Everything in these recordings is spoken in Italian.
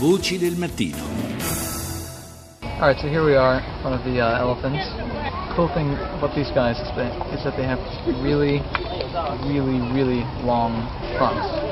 Voci del mattino. All right, so here we are in front of the uh, elephants. Cool thing about these guys is that, is that they have really, really, really long trunks.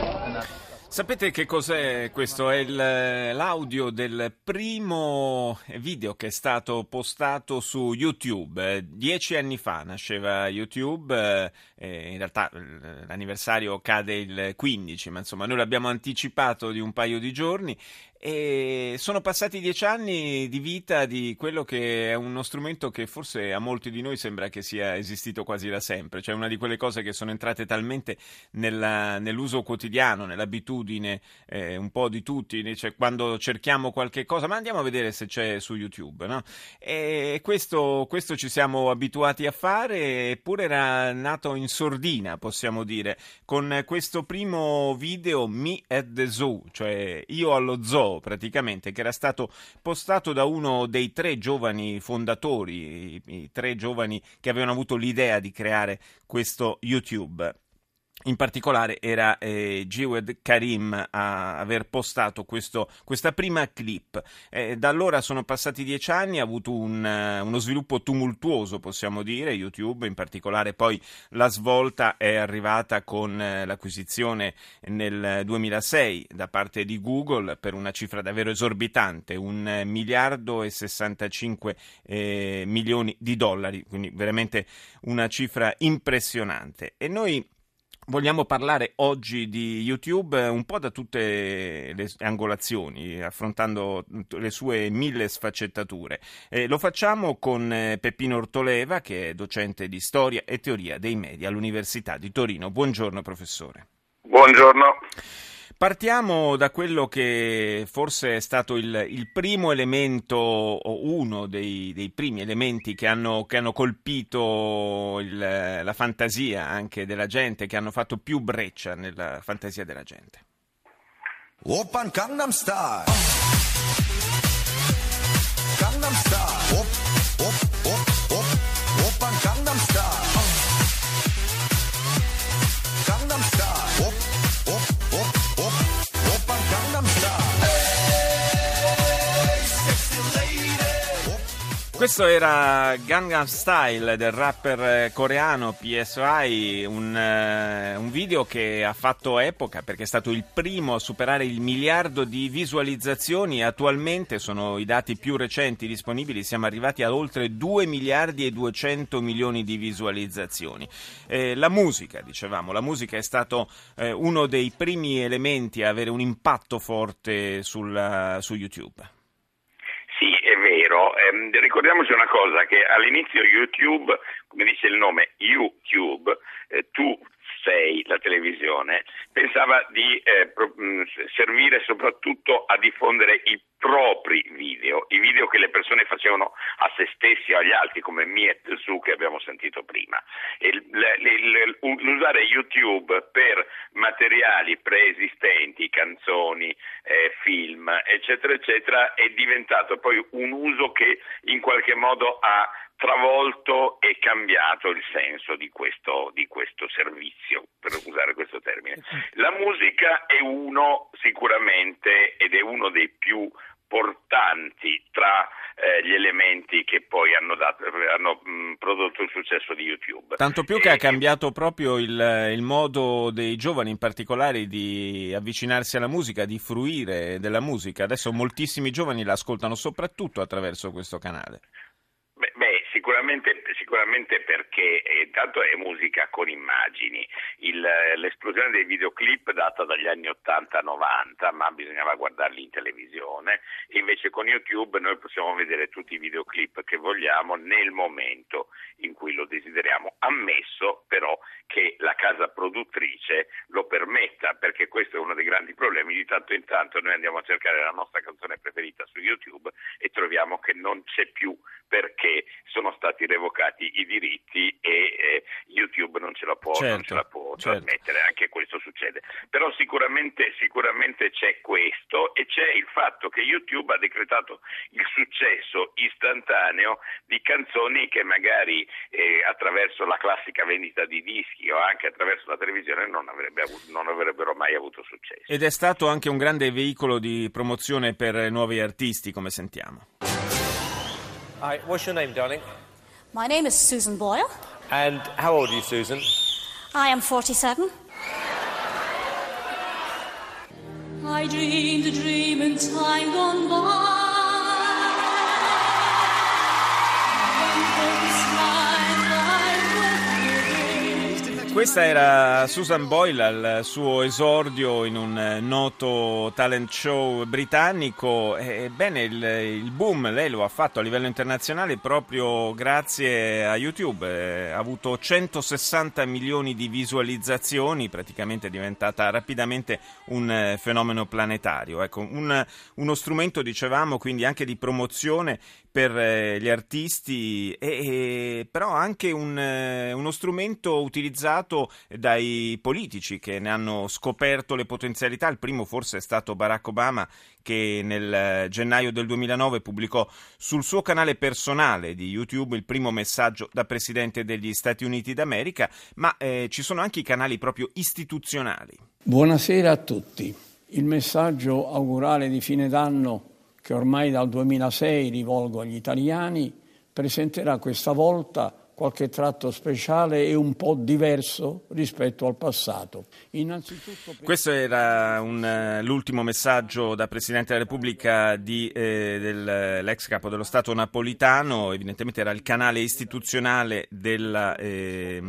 Sapete che cos'è questo? È il, l'audio del primo video che è stato postato su YouTube. Dieci anni fa nasceva YouTube, eh, in realtà l'anniversario cade il 15, ma insomma noi l'abbiamo anticipato di un paio di giorni e sono passati dieci anni di vita di quello che è uno strumento che forse a molti di noi sembra che sia esistito quasi da sempre, cioè una di quelle cose che sono entrate talmente nella, nell'uso quotidiano, nell'abitudine eh, un po' di tutti, cioè quando cerchiamo qualche cosa, ma andiamo a vedere se c'è su YouTube, no? E questo, questo ci siamo abituati a fare, eppure era nato in sordina, possiamo dire, con questo primo video Me at the Zoo, cioè io allo zoo praticamente, che era stato postato da uno dei tre giovani fondatori, i, i tre giovani che avevano avuto l'idea di creare questo YouTube. In particolare era eh, Jewed Karim a aver postato questo, questa prima clip. Eh, da allora sono passati dieci anni, ha avuto un, uh, uno sviluppo tumultuoso, possiamo dire, YouTube, in particolare poi la svolta è arrivata con uh, l'acquisizione nel 2006 da parte di Google per una cifra davvero esorbitante, un miliardo e 65 eh, milioni di dollari, quindi veramente una cifra impressionante. E noi Vogliamo parlare oggi di YouTube un po' da tutte le angolazioni, affrontando le sue mille sfaccettature. Eh, lo facciamo con eh, Peppino Ortoleva, che è docente di storia e teoria dei media all'Università di Torino. Buongiorno professore. Buongiorno. Partiamo da quello che forse è stato il, il primo elemento o uno dei, dei primi elementi che hanno, che hanno colpito il, la fantasia anche della gente, che hanno fatto più breccia nella fantasia della gente. Open Gangnam Style. Gangnam Style. Questo era Gangnam Style del rapper eh, coreano PSY, un, uh, un, video che ha fatto epoca perché è stato il primo a superare il miliardo di visualizzazioni. Attualmente sono i dati più recenti disponibili, siamo arrivati a oltre 2 miliardi e 200 milioni di visualizzazioni. Eh, la musica, dicevamo, la musica è stato eh, uno dei primi elementi a avere un impatto forte sul, su YouTube ricordiamoci una cosa, che all'inizio YouTube, come dice il nome YouTube, eh, tu sei la televisione, pensava di eh, pro- mh, servire soprattutto a diffondere i propri video, i video che le persone facevano a se stessi o agli altri, come Miet Su che abbiamo sentito prima. Il, l- l- l'usare YouTube per materiali preesistenti, canzoni, eh, film, eccetera, eccetera, è diventato poi un uso che in qualche modo ha travolto e cambiato il senso di questo, di questo, servizio, per usare questo termine. La musica è uno sicuramente ed è uno dei più portanti tra eh, gli elementi che poi hanno, dato, hanno mh, prodotto il successo di YouTube. Tanto più che e, ha cambiato proprio il, il, modo dei giovani in particolare di avvicinarsi alla musica, di fruire della musica. Adesso moltissimi giovani l'ascoltano soprattutto attraverso questo canale. Sicuramente, sicuramente, perché eh, intanto è musica con immagini, Il, l'esplosione dei videoclip data dagli anni 80-90, ma bisognava guardarli in televisione, invece con YouTube noi possiamo vedere tutti i videoclip che vogliamo nel momento in cui lo desideriamo, ammesso però che la casa produttrice lo permetta, perché questo è uno dei grandi problemi, di tanto in tanto noi andiamo a cercare la nostra canzone preferita su YouTube e troviamo che non c'è più perché sono stati revocati i diritti e eh, YouTube non ce la può, certo, ce la può certo. trasmettere, anche questo succede. Però sicuramente, sicuramente c'è questo e c'è il fatto che YouTube ha decretato il successo istantaneo di canzoni che magari eh, attraverso la classica vendita di dischi o anche attraverso la televisione non, avrebbe avuto, non avrebbero mai avuto successo. Ed è stato anche un grande veicolo di promozione per nuovi artisti, come sentiamo. Hi, what's your name, darling? My name is Susan Boyle. And how old are you, Susan? I am 47. I dreamed a dream in time gone by. Questa era Susan Boyle al suo esordio in un eh, noto talent show britannico. Ebbene, il, il, boom lei lo ha fatto a livello internazionale proprio grazie a YouTube. Eh, ha avuto 160 milioni di visualizzazioni, praticamente è diventata rapidamente un eh, fenomeno planetario. Ecco, un, uno strumento, dicevamo, quindi anche di promozione per gli artisti, e, e, però anche un, uno strumento utilizzato dai politici che ne hanno scoperto le potenzialità. Il primo forse è stato Barack Obama che nel eh, gennaio del 2009 pubblicò sul suo canale personale di YouTube il primo messaggio da Presidente degli Stati Uniti d'America, ma eh, ci sono anche i canali proprio istituzionali. Buonasera a tutti. Il messaggio augurale di fine d'anno che ormai dal 2006 rivolgo agli italiani, presenterà questa volta qualche tratto speciale e un po' diverso rispetto al passato. Innanzitutto... Questo era un, uh, l'ultimo messaggio da Presidente della Repubblica di, eh, dell'ex capo dello Stato napolitano, evidentemente era il canale istituzionale della, eh,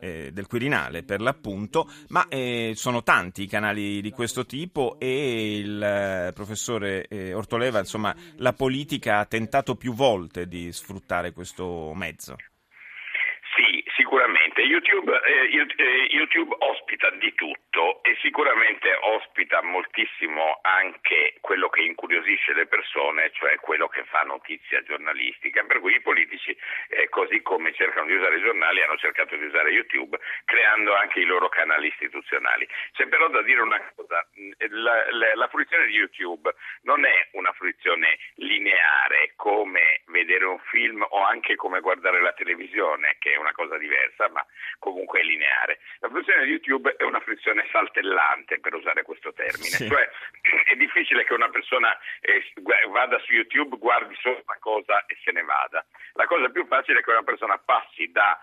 eh, del Quirinale per l'appunto, ma eh, sono tanti i canali di questo tipo e il eh, professore eh, Ortoleva, insomma, la politica ha tentato più volte di sfruttare questo mezzo. Sicuramente, YouTube, eh, eh, YouTube, ospita di tutto e sicuramente ospita moltissimo anche quello che incuriosisce le persone, cioè quello che fa notizia giornalistica, per cui i politici, eh, così come cercano di usare i giornali, hanno cercato di usare YouTube, creando anche i loro canali istituzionali. C'è però da dire una cosa, la, la, la fruizione di YouTube non è una fruizione lineare come vedere un film o anche come guardare la televisione, che è una cosa diversa, ma comunque è lineare. La fruizione di YouTube è una fruizione saltellante, per usare questo termine, sì. cioè è difficile che una persona eh, vada su YouTube, guardi solo una cosa e se ne vada. La cosa più facile è che una persona passi da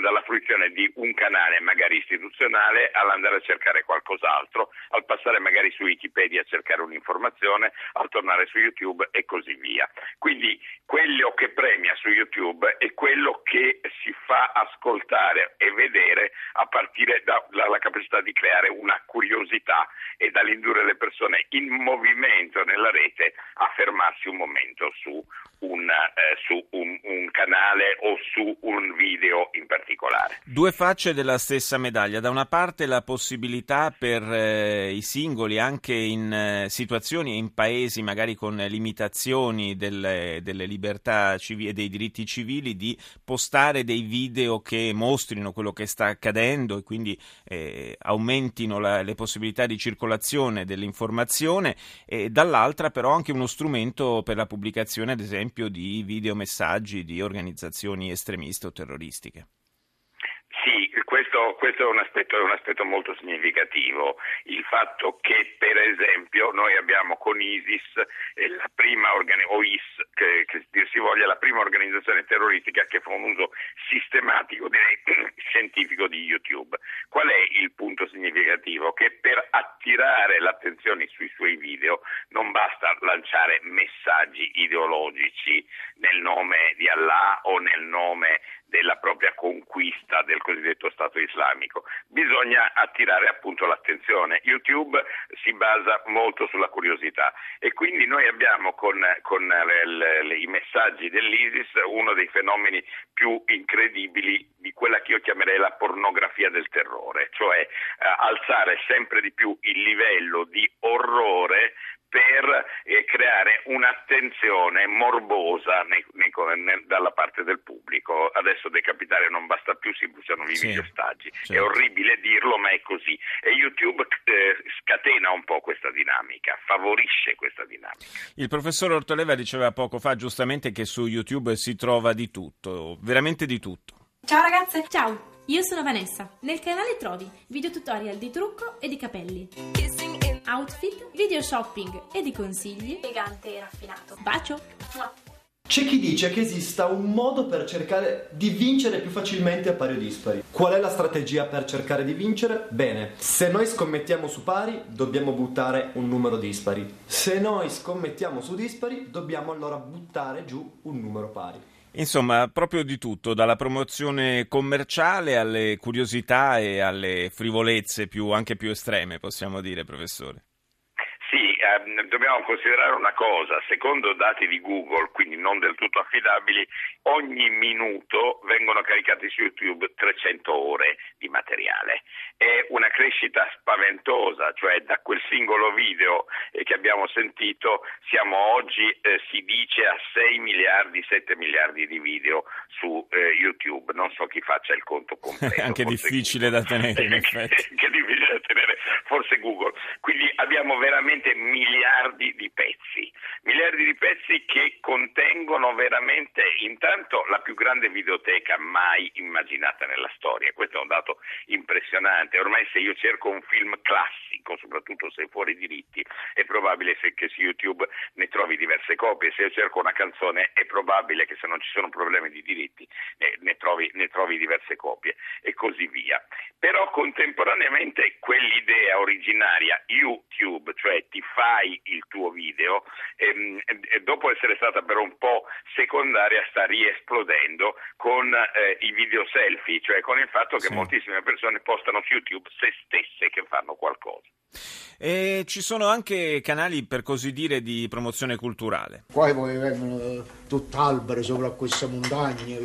dalla fruizione di un canale magari istituzionale all'andare a cercare qualcos'altro, al passare magari su Wikipedia a cercare un'informazione, al tornare su YouTube e così via. Quindi quello che premia su YouTube è quello che si fa ascoltare e vedere a partire dalla capacità di creare una curiosità e dall'indurre le persone in movimento nella rete a fermarsi un momento su un, eh, su un, un canale o su un video in particolare. Due facce della stessa medaglia. Da una parte la possibilità per eh, i singoli, anche in eh, situazioni e in paesi magari con limitazioni delle, delle libertà e dei diritti civili, di postare dei video che mostrino quello che sta accadendo e quindi eh, aumentino la, le possibilità di circolazione dell'informazione. E dall'altra però anche uno strumento per la pubblicazione, ad esempio, di videomessaggi di organizzazioni estremiste o terroristiche questo, è, un aspetto, è, un aspetto, molto significativo, il fatto che per esempio noi abbiamo con ISIS eh, la prima organi- o IS, che, che dir si voglia, la prima organizzazione terroristica che fa un uso sistematico, direi scientifico di YouTube. Qual è il punto significativo? Che per attirare l'attenzione sui suoi video non basta lanciare messaggi ideologici nel nome di Allah o nel nome della propria conquista del cosiddetto Stato islamico. Bisogna attirare appunto l'attenzione. YouTube si basa molto sulla curiosità e quindi noi abbiamo con, con le, le, i messaggi dell'ISIS uno dei fenomeni più incredibili di quella che io chiamerei la pornografia del terrore, cioè eh, alzare sempre di più il livello di orrore per eh, creare un'attenzione morbosa nei, nei, nei, dalla parte del pubblico. Adesso decapitare non basta più, si usano i sì, videostaggi. Certo. È orribile dirlo, ma è così. E YouTube eh, scatena un po' questa dinamica, favorisce questa dinamica. Il professor Ortoleva diceva poco fa giustamente che su YouTube si trova di tutto, veramente di tutto. Ciao ragazze, ciao! Io sono Vanessa. Nel canale trovi video tutorial di trucco e di capelli outfit, video shopping e di consigli. Elegante e raffinato. Bacio! C'è chi dice che esista un modo per cercare di vincere più facilmente a pari o dispari. Qual è la strategia per cercare di vincere? Bene, se noi scommettiamo su pari, dobbiamo buttare un numero dispari. Se noi scommettiamo su dispari, dobbiamo allora buttare giù un numero pari. Insomma, proprio di tutto, dalla promozione commerciale alle curiosità e alle frivolezze più, anche più estreme, possiamo dire, professore ehm, dobbiamo considerare una cosa, secondo dati di Google, quindi non del tutto affidabili, ogni minuto vengono caricati su YouTube 300 ore di materiale. È una crescita spaventosa, cioè da quel singolo video eh, che abbiamo sentito siamo oggi, eh, si dice, a 6 miliardi, 7 miliardi di video su eh, YouTube. Non so chi faccia il conto completo. Anche difficile da tenere, in effetti. che difficile da tenere, forse Google. Quindi abbiamo veramente miliardi di pezzi, miliardi di pezzi che contengono veramente intanto la più grande videoteca mai immaginata nella storia, questo è un dato impressionante, ormai se io cerco un film classico, soprattutto se fuori diritti, è probabile che su YouTube ne trovi diverse copie, se io cerco una canzone è probabile che se non ci sono problemi di diritti ne, trovi, ne trovi diverse copie. E così via. Però contemporaneamente quell'idea originaria YouTube, cioè ti fai il tuo video, ehm, e dopo essere stata per un po' secondaria sta riesplodendo con eh, i video selfie, cioè con il fatto che sì. moltissime persone postano su YouTube se stesse che fanno qualcosa. E ci sono anche canali per così dire di promozione culturale. Poi poi vengono tutt'albero sopra queste montagne,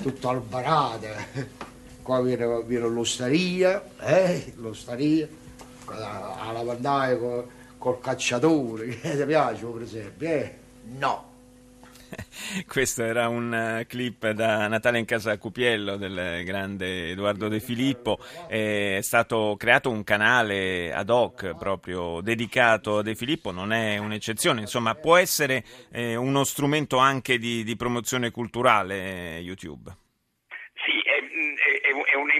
tutto albarate. Qua viene, viene l'osteria, eh, l'osteria, la lavandaia con col cacciatore, che ti piace per esempio? Eh? No. Questo era un uh, clip da Natale in casa Cupiello del grande Edoardo De Filippo. È stato creato un canale ad hoc proprio dedicato a De Filippo, non è un'eccezione, insomma può essere eh, uno strumento anche di, di promozione culturale eh, YouTube è un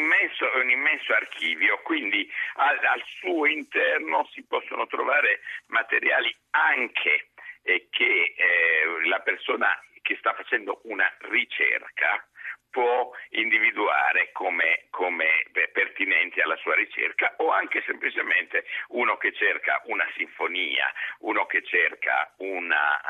immenso, un immenso archivio, quindi al, al, suo interno si possono trovare materiali anche eh, che eh, la persona che sta facendo una ricerca può individuare come, come, pertinenti alla sua ricerca o anche semplicemente uno che cerca una sinfonia, uno che cerca una,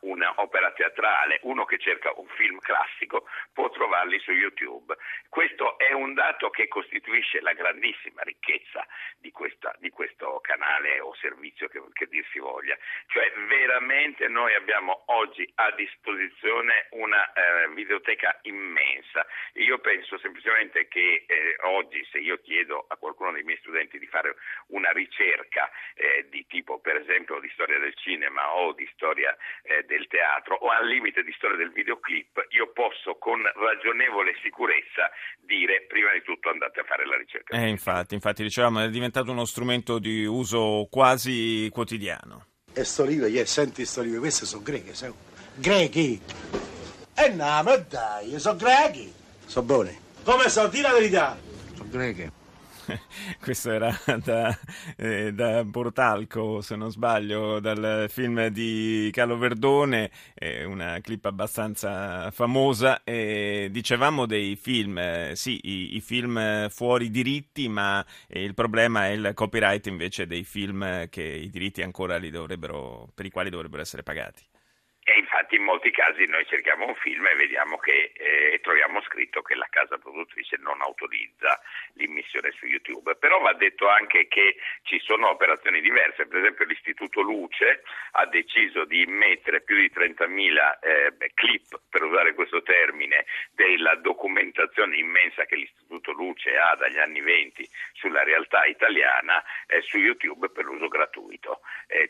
uh, un'opera teatrale, uno che cerca un film classico può trovarli su YouTube. Questo è un dato che costituisce la grandissima ricchezza di, questa, di questo canale o servizio che, che dir si voglia. Cioè veramente noi abbiamo oggi a disposizione una uh, videoteca immensa differenza. Io penso semplicemente che eh, oggi se io chiedo a qualcuno dei miei studenti di fare una ricerca eh, di tipo per esempio di storia del cinema o di storia eh, del teatro o al limite di storia del videoclip, io posso con ragionevole sicurezza dire prima di tutto andate a fare la ricerca. Eh, infatti, infatti dicevamo è diventato uno strumento di uso quasi quotidiano. E sto libro, yeah, senti sto libro, queste sono greche, sai? Grechi! E eh no, ma dai, sono grechi. Sono buoni. Come so? Di la verità. Sono greche. Questo era da, eh, da, Portalco, se non sbaglio, dal film di Carlo Verdone, eh, una clip abbastanza famosa. Eh, dicevamo dei film, eh, sì, i, i, film fuori diritti, ma il problema è il copyright invece dei film che i diritti ancora li dovrebbero, per i quali dovrebbero essere pagati infatti in molti casi noi cerchiamo un film e vediamo che eh, troviamo scritto che la casa produttrice non autorizza l'immissione su YouTube. Però va detto anche che ci sono operazioni diverse, per esempio l'Istituto Luce ha deciso di immettere più di 30.000 eh, clip, per usare questo termine, della documentazione immensa che l'Istituto Luce ha dagli anni 20 sulla realtà italiana eh, su YouTube per l'uso gratuito.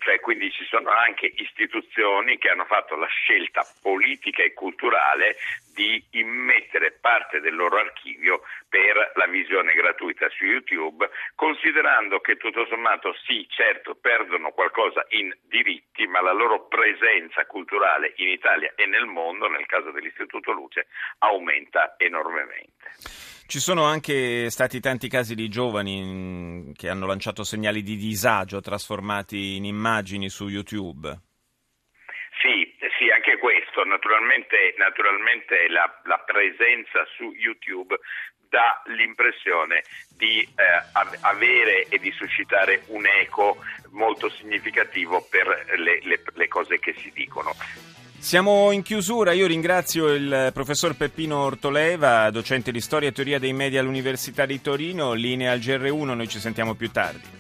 Cioè, quindi ci sono anche istituzioni che hanno fatto la scelta politica e culturale di immettere parte del loro archivio per la visione gratuita su YouTube, considerando che tutto sommato sì, certo, perdono qualcosa in diritti, ma la loro presenza culturale in Italia e nel mondo, nel caso dell'Istituto Luce, aumenta enormemente. Ci sono anche stati tanti casi di giovani mm, che hanno lanciato segnali di disagio trasformati in immagini su YouTube. Sì, sì, anche questo. Naturalmente, naturalmente la, la, presenza su YouTube dà l'impressione di eh, avere e di suscitare un eco molto significativo per le, le, le cose che si dicono. Siamo in chiusura, io ringrazio il professor Peppino Ortoleva, docente di storia e teoria dei media all'Università di Torino, linea al GR1, noi ci sentiamo più tardi.